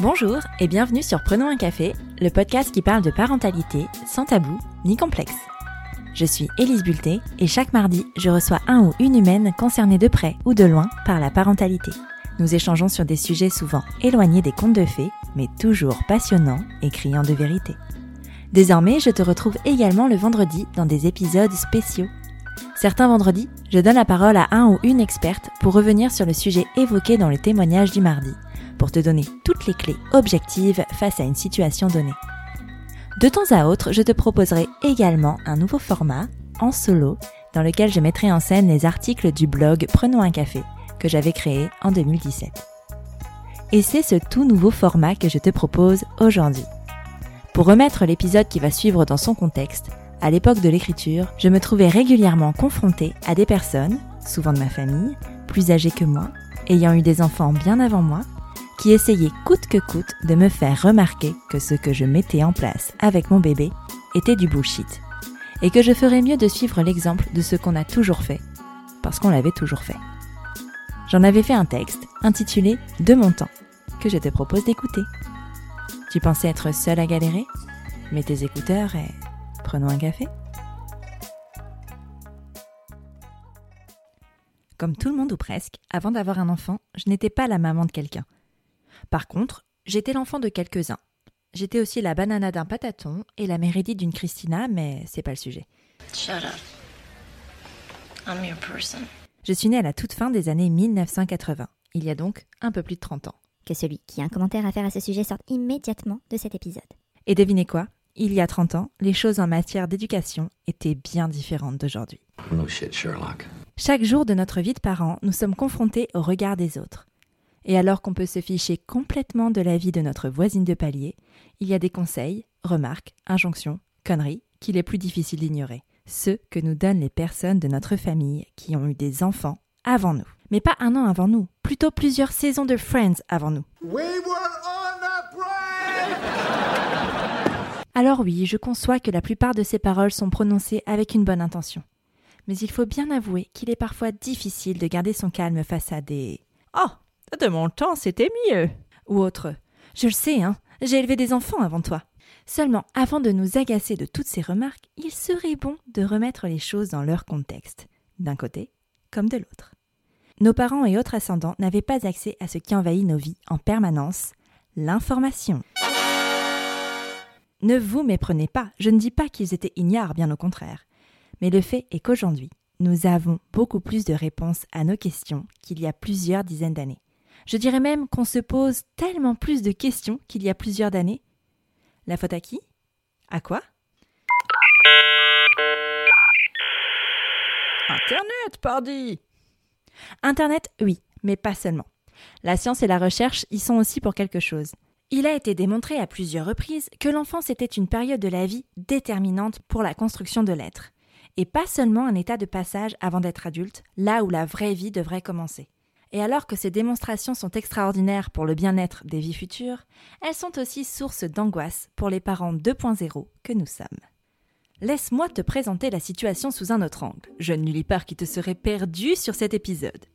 Bonjour et bienvenue sur Prenons un café, le podcast qui parle de parentalité sans tabou ni complexe. Je suis Élise Bulté et chaque mardi, je reçois un ou une humaine concernée de près ou de loin par la parentalité. Nous échangeons sur des sujets souvent éloignés des contes de fées, mais toujours passionnants et criants de vérité. Désormais, je te retrouve également le vendredi dans des épisodes spéciaux. Certains vendredis, je donne la parole à un ou une experte pour revenir sur le sujet évoqué dans le témoignage du mardi, pour te donner toutes les clés objectives face à une situation donnée. De temps à autre, je te proposerai également un nouveau format, en solo, dans lequel je mettrai en scène les articles du blog Prenons un café, que j'avais créé en 2017. Et c'est ce tout nouveau format que je te propose aujourd'hui. Pour remettre l'épisode qui va suivre dans son contexte, à l'époque de l'écriture, je me trouvais régulièrement confrontée à des personnes, souvent de ma famille, plus âgées que moi, ayant eu des enfants bien avant moi, qui essayaient coûte que coûte de me faire remarquer que ce que je mettais en place avec mon bébé était du bullshit, et que je ferais mieux de suivre l'exemple de ce qu'on a toujours fait, parce qu'on l'avait toujours fait. J'en avais fait un texte intitulé De mon temps, que je te propose d'écouter. Tu pensais être seule à galérer? Mets tes écouteurs et prenons un café. Comme tout le monde ou presque, avant d'avoir un enfant, je n'étais pas la maman de quelqu'un. Par contre, j'étais l'enfant de quelques-uns. J'étais aussi la banana d'un pataton et la mérédite d'une Christina, mais c'est pas le sujet. Shut up. I'm your person. Je suis née à la toute fin des années 1980, il y a donc un peu plus de 30 ans. Que celui qui a un commentaire à faire à ce sujet sorte immédiatement de cet épisode. Et devinez quoi? Il y a 30 ans, les choses en matière d'éducation étaient bien différentes d'aujourd'hui. No shit, Sherlock. Chaque jour de notre vie de parents, nous sommes confrontés au regard des autres. Et alors qu'on peut se ficher complètement de la vie de notre voisine de palier, il y a des conseils, remarques, injonctions, conneries qu'il est plus difficile d'ignorer. Ceux que nous donnent les personnes de notre famille qui ont eu des enfants avant nous. Mais pas un an avant nous, plutôt plusieurs saisons de Friends avant nous. Alors oui, je conçois que la plupart de ces paroles sont prononcées avec une bonne intention. Mais il faut bien avouer qu'il est parfois difficile de garder son calme face à des Oh, de mon temps, c'était mieux ou autre. Je le sais, hein, j'ai élevé des enfants avant toi. Seulement, avant de nous agacer de toutes ces remarques, il serait bon de remettre les choses dans leur contexte, d'un côté comme de l'autre. Nos parents et autres ascendants n'avaient pas accès à ce qui envahit nos vies en permanence, l'information. Ne vous méprenez pas, je ne dis pas qu'ils étaient ignares, bien au contraire. Mais le fait est qu'aujourd'hui, nous avons beaucoup plus de réponses à nos questions qu'il y a plusieurs dizaines d'années. Je dirais même qu'on se pose tellement plus de questions qu'il y a plusieurs années. La faute à qui? À quoi? Internet, pardi Internet, oui, mais pas seulement. La science et la recherche y sont aussi pour quelque chose. Il a été démontré à plusieurs reprises que l'enfance était une période de la vie déterminante pour la construction de l'être, et pas seulement un état de passage avant d'être adulte, là où la vraie vie devrait commencer. Et alors que ces démonstrations sont extraordinaires pour le bien-être des vies futures, elles sont aussi source d'angoisse pour les parents 2.0 que nous sommes. Laisse-moi te présenter la situation sous un autre angle. Je ne lis pas qui te serait perdu sur cet épisode.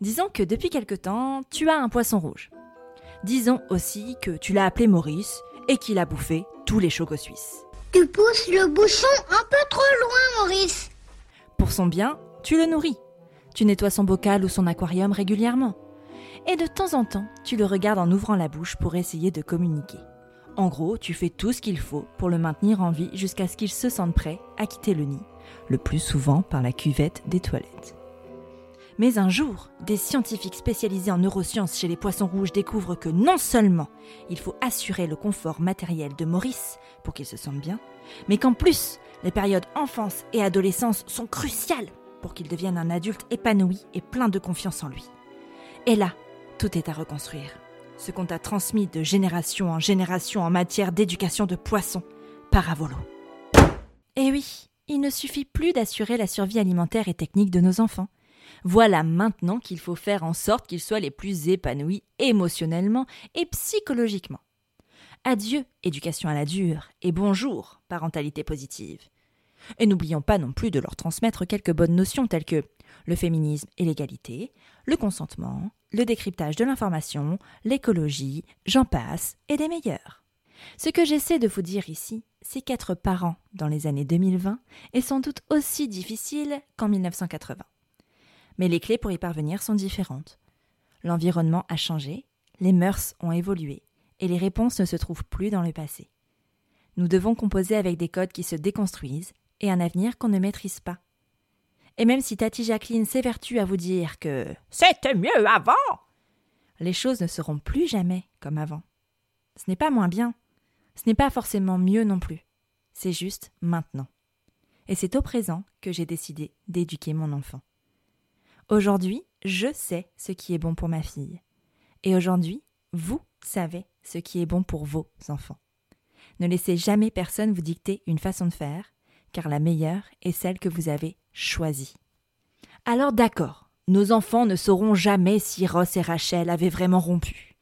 Disons que depuis quelque temps, tu as un poisson rouge. Disons aussi que tu l'as appelé Maurice et qu'il a bouffé tous les chocos suisses. Tu pousses le bouchon un peu trop loin, Maurice. Pour son bien, tu le nourris. Tu nettoies son bocal ou son aquarium régulièrement. Et de temps en temps, tu le regardes en ouvrant la bouche pour essayer de communiquer. En gros, tu fais tout ce qu'il faut pour le maintenir en vie jusqu'à ce qu'il se sente prêt à quitter le nid, le plus souvent par la cuvette des toilettes. Mais un jour, des scientifiques spécialisés en neurosciences chez les poissons rouges découvrent que non seulement il faut assurer le confort matériel de Maurice pour qu'il se sente bien, mais qu'en plus, les périodes enfance et adolescence sont cruciales pour qu'il devienne un adulte épanoui et plein de confiance en lui. Et là, tout est à reconstruire. Ce qu'on t'a transmis de génération en génération en matière d'éducation de poissons par Avolo. Et oui, il ne suffit plus d'assurer la survie alimentaire et technique de nos enfants. Voilà maintenant qu'il faut faire en sorte qu'ils soient les plus épanouis émotionnellement et psychologiquement. Adieu, éducation à la dure, et bonjour, parentalité positive. Et n'oublions pas non plus de leur transmettre quelques bonnes notions telles que le féminisme et l'égalité, le consentement, le décryptage de l'information, l'écologie, j'en passe, et des meilleurs. Ce que j'essaie de vous dire ici, c'est qu'être parent dans les années 2020 est sans doute aussi difficile qu'en 1980. Mais les clés pour y parvenir sont différentes. L'environnement a changé, les mœurs ont évolué, et les réponses ne se trouvent plus dans le passé. Nous devons composer avec des codes qui se déconstruisent et un avenir qu'on ne maîtrise pas. Et même si Tati Jacqueline s'évertue à vous dire que c'était mieux avant, les choses ne seront plus jamais comme avant. Ce n'est pas moins bien, ce n'est pas forcément mieux non plus, c'est juste maintenant. Et c'est au présent que j'ai décidé d'éduquer mon enfant. Aujourd'hui, je sais ce qui est bon pour ma fille. Et aujourd'hui, vous savez ce qui est bon pour vos enfants. Ne laissez jamais personne vous dicter une façon de faire, car la meilleure est celle que vous avez choisie. Alors d'accord, nos enfants ne sauront jamais si Ross et Rachel avaient vraiment rompu.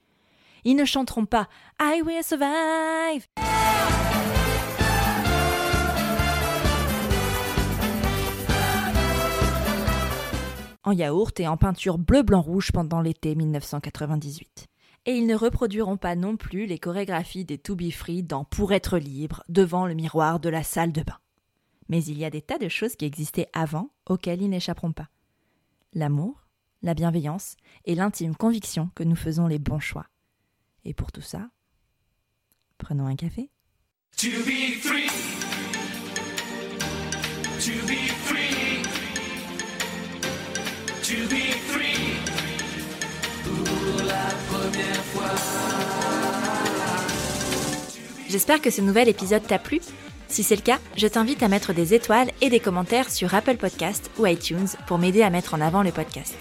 Ils ne chanteront pas I will survive. En yaourt et en peinture bleu-blanc-rouge pendant l'été 1998 et ils ne reproduiront pas non plus les chorégraphies des To Be Free dans Pour être libre devant le miroir de la salle de bain. Mais il y a des tas de choses qui existaient avant auxquelles ils n'échapperont pas. L'amour, la bienveillance et l'intime conviction que nous faisons les bons choix. Et pour tout ça, prenons un café. To be free. To be free. To be free. Pour la première fois. J'espère que ce nouvel épisode t'a plu. Si c'est le cas, je t'invite à mettre des étoiles et des commentaires sur Apple Podcast ou iTunes pour m'aider à mettre en avant le podcast.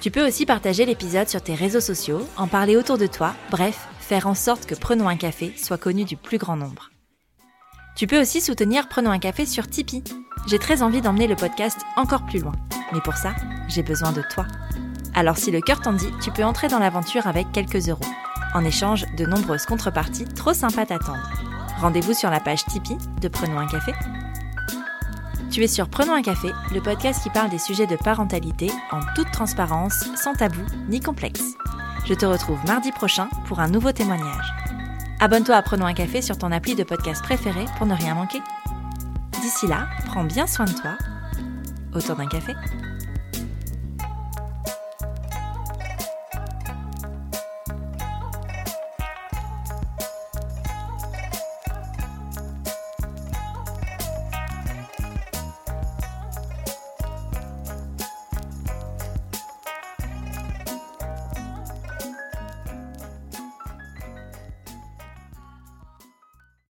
Tu peux aussi partager l'épisode sur tes réseaux sociaux, en parler autour de toi, bref, faire en sorte que Prenons un café soit connu du plus grand nombre. Tu peux aussi soutenir Prenons un café sur Tipeee. J'ai très envie d'emmener le podcast encore plus loin. Mais pour ça, j'ai besoin de toi. Alors si le cœur t'en dit, tu peux entrer dans l'aventure avec quelques euros. En échange de nombreuses contreparties trop sympas t'attendent. Rendez-vous sur la page Tipeee de Prenons un café. Tu es sur Prenons un café, le podcast qui parle des sujets de parentalité en toute transparence, sans tabou ni complexe. Je te retrouve mardi prochain pour un nouveau témoignage. Abonne-toi à Prenons un café sur ton appli de podcast préféré pour ne rien manquer. D'ici là, prends bien soin de toi. Autour d'un café.